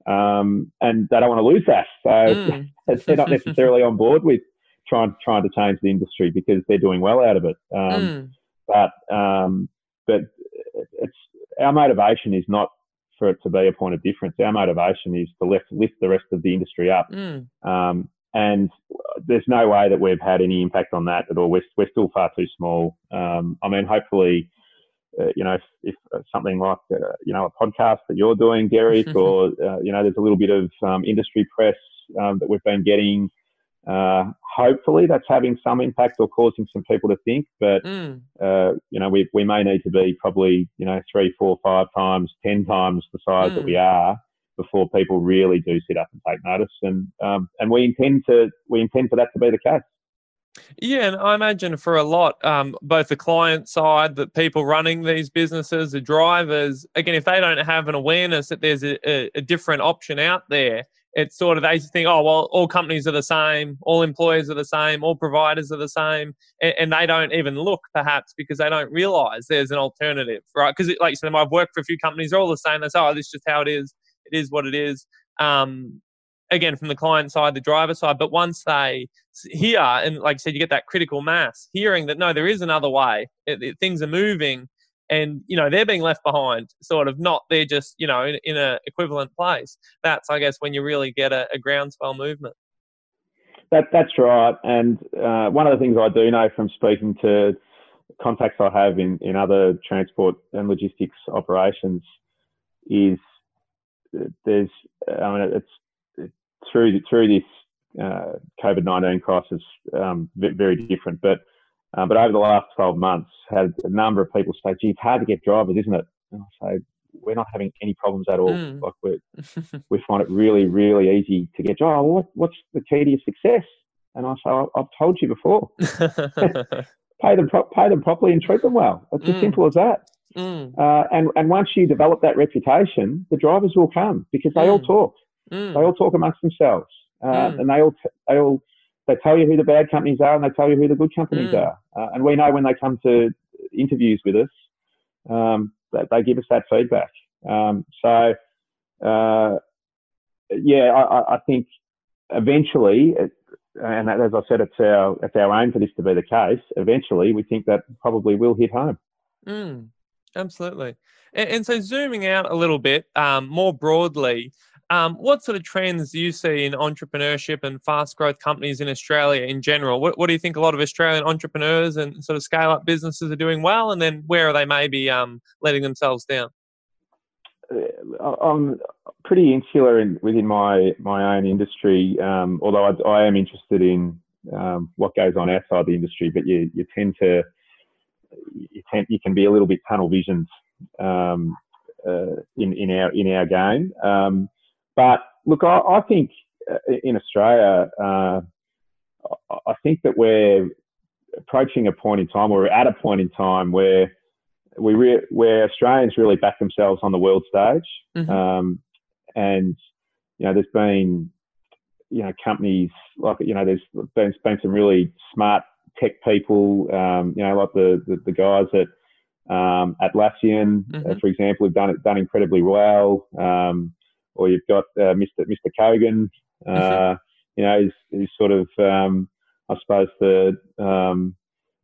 um, and they don't want to lose that. So mm. they're not necessarily on board with trying trying to change the industry because they're doing well out of it. Um, mm. But um, but it's our motivation is not for it to be a point of difference. Our motivation is to lift, lift the rest of the industry up. Mm. Um, and there's no way that we've had any impact on that at all. We're, we're still far too small. Um, I mean, hopefully, uh, you know, if, if, something like, uh, you know, a podcast that you're doing, Derek, or, uh, you know, there's a little bit of um, industry press um, that we've been getting uh, hopefully, that's having some impact or causing some people to think. But mm. uh, you know, we we may need to be probably you know three, four, five times, ten times the size mm. that we mm. are before people really do sit up and take notice. And um, and we intend to we intend for that to be the case. Yeah, and I imagine for a lot, um, both the client side, the people running these businesses, the drivers, again, if they don't have an awareness that there's a, a, a different option out there, it's sort of they think, oh well, all companies are the same, all employers are the same, all providers are the same, and, and they don't even look perhaps because they don't realise there's an alternative, right? Because like you said, I've worked for a few companies, they're all the same. They say, oh, this is just how it is. It is what it is. Um, again, from the client side, the driver side, but once they hear and like I said, you get that critical mass, hearing that no, there is another way, it, it, things are moving and you know they're being left behind sort of not they're just you know in, in a equivalent place. That's i guess when you really get a, a groundswell movement. That that's right. And uh, one of the things i do know from speaking to contacts i have in in other transport and logistics operations is there's i mean it's through through this uh, COVID nineteen crisis um, very different. But uh, but over the last twelve months, had a number of people say, "Gee, it's hard to get drivers, isn't it?" And I say, "We're not having any problems at all. Mm. Like we we find it really really easy to get drivers. What, what's the key to your success?" And I say, "I've told you before." pay them pro- pay them properly and treat them well. It's mm. as simple as that. Mm. Uh, and and once you develop that reputation, the drivers will come because they all talk. Mm. They all talk amongst themselves, uh, and they all t- they all they tell you who the bad companies are and they tell you who the good companies mm. are. Uh, and we know when they come to interviews with us, um, that they give us that feedback. Um, so uh, yeah, I, I, think eventually, and as I said, it's our it's our aim for this to be the case. Eventually, we think that probably will hit home. Mm, absolutely. And, and, so, zooming out a little bit um, more broadly, um, what sort of trends do you see in entrepreneurship and fast growth companies in Australia in general? What, what do you think a lot of Australian entrepreneurs and sort of scale up businesses are doing well, and then where are they maybe um, letting themselves down? Uh, I'm pretty insular in, within my my own industry, um, although I, I, am interested in um, what goes on outside the industry. But you you tend to you, tend, you can be a little bit tunnel visioned um, uh, in in our in our game. Um, but look, I, I think uh, in Australia, uh, I think that we're approaching a point in time, or we're at a point in time where we re- where Australians really back themselves on the world stage, mm-hmm. um, and you know, there's been you know companies like you know, there's been, been some really smart tech people, um, you know, like the the, the guys at um, Atlassian, uh, mm-hmm. uh, for example, have done it done incredibly well. Um, or you've got uh, Mr. Mr. Kogan. Uh, you know, he's, he's sort of, um, I suppose the, um,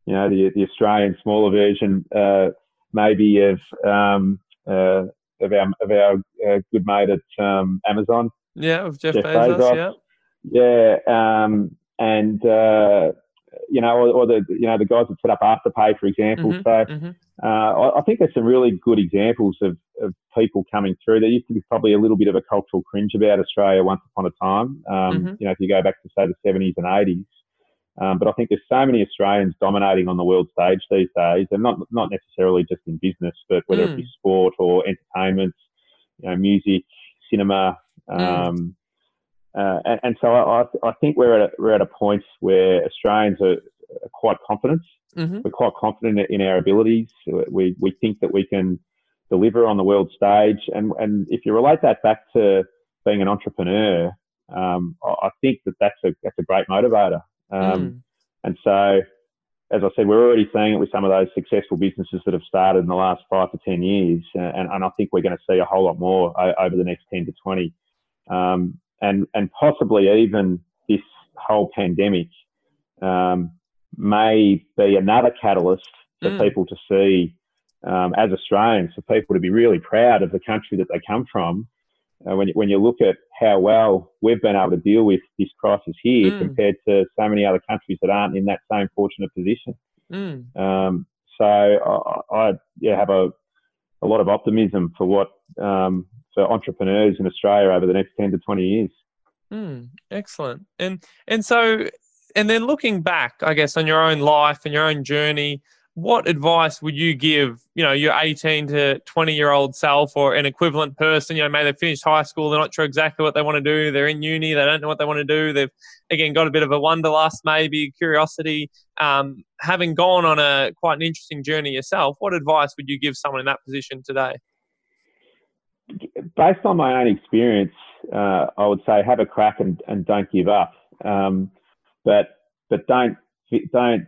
you know, the the Australian smaller version, uh, maybe of um, uh, of our of our uh, good mate at um, Amazon. Yeah, of Jeff, Jeff Bezos, Bezos. Yeah. Yeah, um, and uh, you know, or, or, the you know the guys that set up Afterpay, for example. Mm-hmm, so mm-hmm. Uh, I, I, think there's some really good examples of, of people coming through. There used to be probably a little bit of a cultural cringe about Australia once upon a time. Um, mm-hmm. You know, if you go back to say the 70s and 80s. Um, but I think there's so many Australians dominating on the world stage these days, and not not necessarily just in business, but whether mm. it be mm. sport or entertainment, you know, music, cinema. Mm. Um, uh, and, and, so I, I think we're at a, we're at a point where Australians are, are quite confident. Mm-hmm. We're quite confident in our abilities. We we think that we can deliver on the world stage. And and if you relate that back to being an entrepreneur, um, I think that that's a that's a great motivator. Um, mm. And so, as I said, we're already seeing it with some of those successful businesses that have started in the last five to ten years, and, and I think we're going to see a whole lot more over the next ten to twenty. Um, and and possibly even this whole pandemic um, may be another catalyst for mm. people to see um, as Australians, for people to be really proud of the country that they come from. Uh, when, you, when you look at how well we've been able to deal with this crisis here mm. compared to so many other countries that aren't in that same fortunate position. Mm. Um, so I, I yeah, have a, a lot of optimism for what um, for entrepreneurs in Australia over the next 10 to 20 years. Mm, excellent. And and so and then looking back, I guess, on your own life and your own journey, what advice would you give, you know, your 18 to 20 year old self or an equivalent person, you know, maybe they've finished high school, they're not sure exactly what they want to do, they're in uni, they don't know what they want to do, they've, again, got a bit of a wanderlust, maybe, curiosity. Um, having gone on a quite an interesting journey yourself, what advice would you give someone in that position today? Based on my own experience, uh, I would say have a crack and, and don't give up. Um, but but don't don't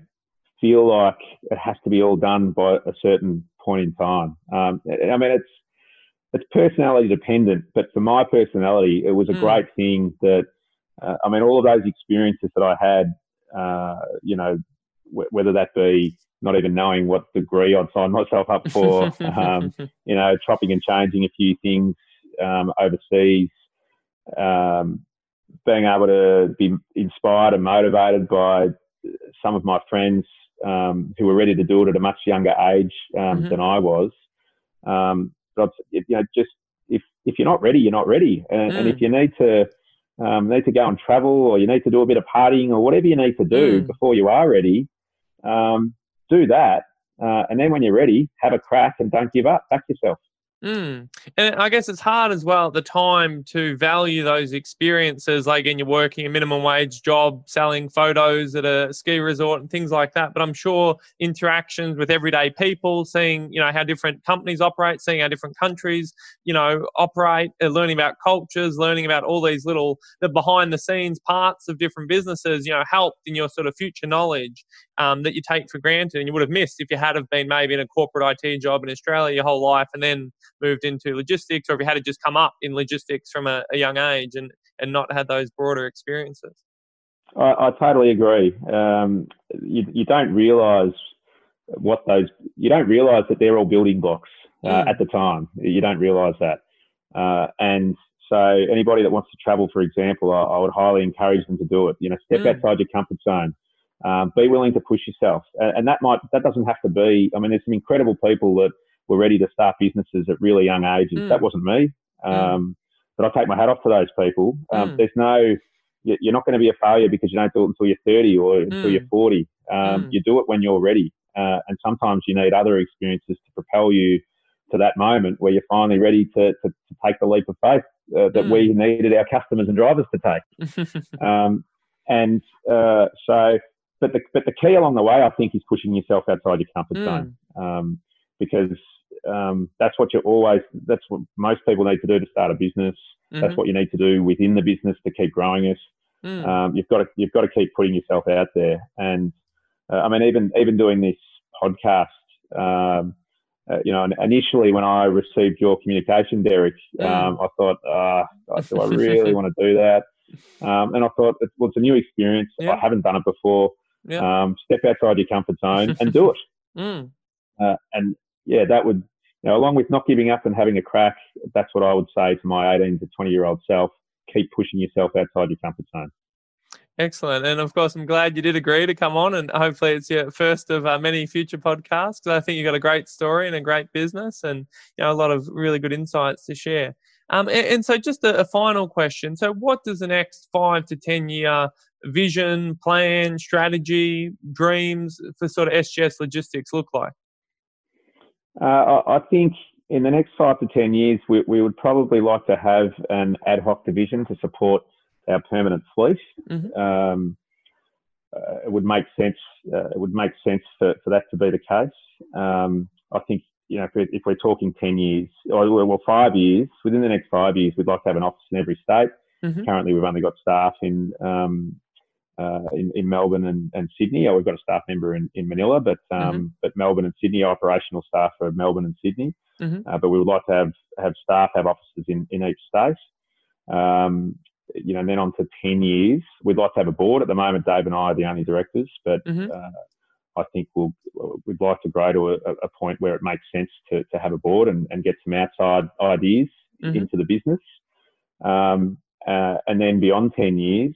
feel like it has to be all done by a certain point in time. Um, I mean, it's it's personality dependent, but for my personality, it was a mm. great thing that uh, I mean, all of those experiences that I had, uh, you know, w- whether that be not even knowing what degree I'd signed myself up for, um, you know, chopping and changing a few things um, overseas, um, being able to be inspired and motivated by some of my friends um, who were ready to do it at a much younger age um, mm-hmm. than I was. Um, but you know, just if if you're not ready, you're not ready, and, mm. and, if you need to um, need to go and travel, or you need to do a bit of partying, or whatever you need to do mm. before you are ready, um, do that. Uh, and then when you're ready, have a crack and don't give up. Back yourself. Mm. And I guess it's hard as well at the time to value those experiences, like in you're working a minimum wage job, selling photos at a ski resort and things like that. But I'm sure interactions with everyday people, seeing you know how different companies operate, seeing how different countries you know operate, uh, learning about cultures, learning about all these little the behind the scenes parts of different businesses, you know, helped in your sort of future knowledge um, that you take for granted and you would have missed if you had have been maybe in a corporate IT job in Australia your whole life and then moved into logistics, or if you had to just come up in logistics from a, a young age and, and not had those broader experiences. I, I totally agree. Um, you, you don't realise what those you don't realise that they're all building blocks uh, mm. at the time. You don't realise that, uh, and so anybody that wants to travel, for example, I, I, would highly encourage them to do it. You know, step mm. outside your comfort zone. Um, be willing to push yourself, and, and that might that doesn't have to be. I mean, there's some incredible people that were ready to start businesses at really young ages. Mm. That wasn't me. Mm. Um, mm. But I take my hat off to those people. Um, mm. There's no, you're not going to be a failure because you don't do it until you're 30 or until you're mm. 40. Um, mm. you do it when you're ready. Uh, and sometimes you need other experiences to propel you to that moment where you're finally ready to, to, to take the leap of faith uh, that we needed our customers and drivers to take. um, and uh, so, but the, but the key along the way, I think, is pushing yourself outside your comfort zone. Um, because um, that's what you're always that's what most people need to do to start a business mm-hmm. that's what you need to do within the business to keep growing it mm. um, you've got to you've got to keep putting yourself out there and uh, i mean even even doing this podcast um, uh, you know initially when i received your communication derek mm. Um, i thought uh, do i really want to do that um, and i thought well, it's a new experience yeah. i haven't done it before yeah. Um, step outside your comfort zone and do it mm. Uh, and yeah, that would, you know, along with not giving up and having a crack, that's what I would say to my 18 to 20 year old self. Keep pushing yourself outside your comfort zone. Excellent. And of course, I'm glad you did agree to come on, and hopefully, it's your first of uh, many future podcasts. because I think you've got a great story and a great business, and you know a lot of really good insights to share. Um, and, and, so, just a, a, final question. So, what does the next five to ten year vision, plan, strategy, dreams for sort of SGS Logistics look like? Uh, I think in the next five to 10 years, we, we, would probably like to have an ad hoc division to support our permanent fleet. Mm-hmm. Um, uh, it would make sense. Uh, it would make sense for, for that to be the case. Um, I think you know if we're, if we're, talking 10 years or well five years within the next five years, we'd like to have an office in every state. Mm-hmm. Currently, we've only got staff in um, uh, in, in, Melbourne and, and, Sydney. Oh, we've got a staff member in, in Manila, but um, mm-hmm. but Melbourne and Sydney operational staff for Melbourne and Sydney. Mm-hmm. Uh, but we would like to have have staff have offices in, in each state. Um, you know, and then on to ten years, we'd like to have a board. At the moment, Dave and I are the only directors, but mm-hmm. uh, I think we'll we'd like to grow to a, a, point where it makes sense to, to have a board and, and get some outside ideas mm-hmm. into the business. Um, uh, and then beyond ten years,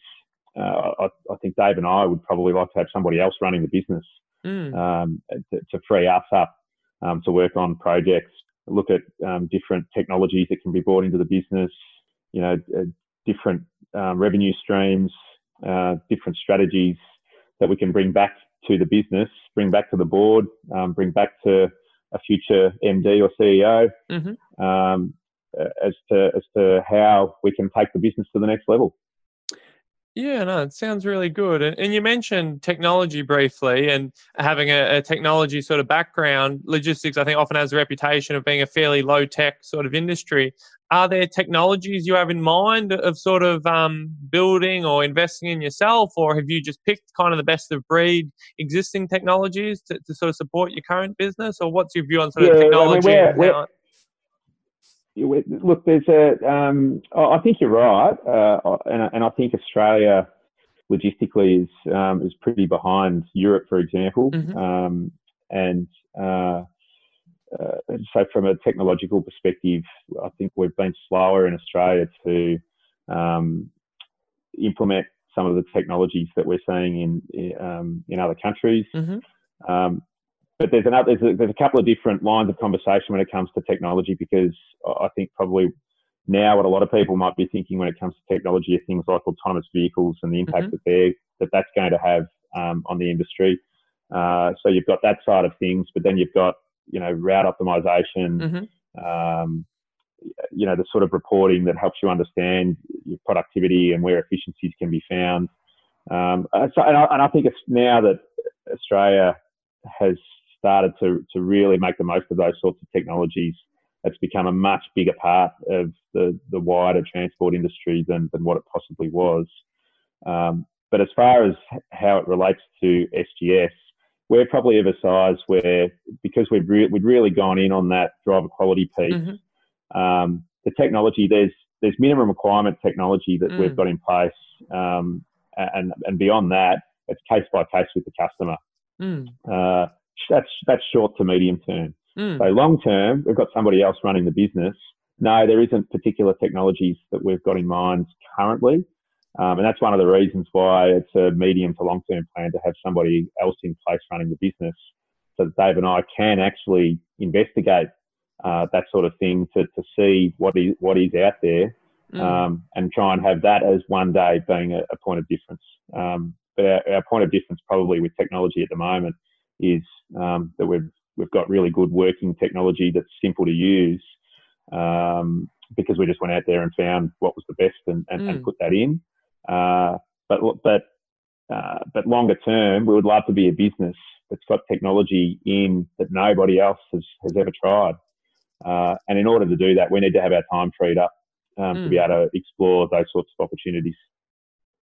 uh, I, I, think Dave and I would probably like to have somebody else running the business mm. um, to, to, free us up um, to work on projects, look at um, different technologies that can be brought into the business, you know, uh, different um, revenue streams, uh, different strategies that we can bring back to the business, bring back to the board, um, bring back to a future MD or CEO. Mm-hmm. Um, as to as to how we can take the business to the next level. Yeah, no, it sounds really good. And, and you mentioned technology briefly and having a, a, technology sort of background. Logistics, I think, often has a reputation of being a fairly low tech sort of industry. Are there technologies you have in mind of sort of um, building or investing in yourself, or have you just picked kind of the best of breed existing technologies to, to sort of support your current business? Or what's your view on sort yeah, of technology? I mean, we're, we're, look, there's a. Um, I think you're right, uh, and, and, I think Australia logistically is um, is pretty behind Europe, for example, mm-hmm. um, and uh, uh, so from a technological perspective, I think we've been slower in Australia to um, implement some of the technologies that we're seeing in in um, other countries. Mm-hmm. But there's another there's a, there's a couple of different lines of conversation when it comes to technology because I think probably now what a lot of people might be thinking when it comes to technology are things like autonomous vehicles and the impact Mhm. that they that that's going to have um, on the industry. Uh, so you've got that side of things, but then you've got you know route optimization, Mhm. um, you know the sort of reporting that helps you understand your productivity and where efficiencies can be found. Um, uh, so, and I, and I think it's now that Australia has started to to really make the most of those sorts of technologies. It's become a much bigger part of the, the wider transport industry than, than what it possibly was. Um, but as far as how it relates to SGS, we're probably of a size where, because we've, re- we've really gone in on that driver quality piece, Mhm. um, the technology, there's, there's minimum requirement technology that Mm. we've got in place. Um, and, and beyond that, it's case by case with the customer. Mm. Uh, that's, that's short to medium term. Mm. So long term, we've got somebody else running the business. No, there isn't particular technologies that we've got in mind currently. Um, and that's one of the reasons why it's a medium to long term plan to have somebody else in place running the business so that Dave and I can actually investigate uh, that sort of thing to, to see what is, what is out there Mm. um, and try and have that as one day being a, a point of difference. Um, but our, our point of difference probably with technology at the moment is um, that we've we've got really good working technology that's simple to use um, because we just went out there and found what was the best and, and, Mm. and put that in. Uh, but but uh, but longer term, we would love to be a business that's got technology in that nobody else has, has ever tried. Uh, and in order to do that, we need to have our time freed up um, to Mm. be able to explore those sorts of opportunities.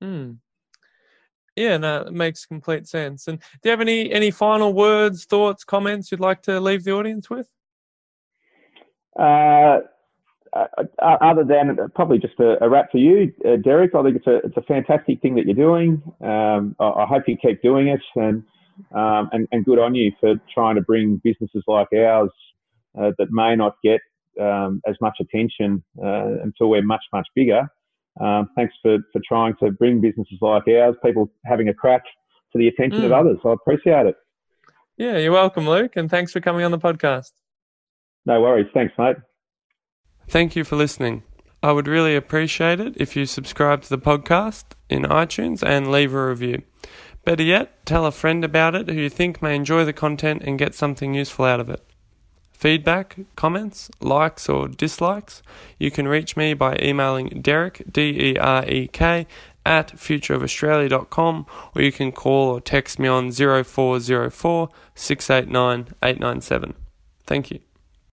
Mm. Yeah, no, it makes complete sense. And do you have any any final words, thoughts, comments you'd like to leave the audience with? Uh, uh, uh, other than probably just a, a wrap for you, uh, Derek, I think it's a it's a fantastic thing that you're doing. Um, I, I hope you keep doing it, and, um, and and good on you for trying to bring businesses like ours uh, that may not get um, as much attention uh, until we're much much bigger. Um, thanks for, for trying to bring businesses like ours, people having a crack to the attention of Mm. others. I appreciate it. Yeah, you're welcome, Luke, and thanks for coming on the podcast. No worries. Thanks, mate. Thank you for listening. I would really appreciate it if you subscribe to the podcast in iTunes and leave a review. Better yet, tell a friend about it who you think may enjoy the content and get something useful out of it. Feedback, comments, likes, or dislikes, you can reach me by emailing Derek, D E R E K, at futureofaustralia.com, or you can call or text me on 0404 689 897. Thank you.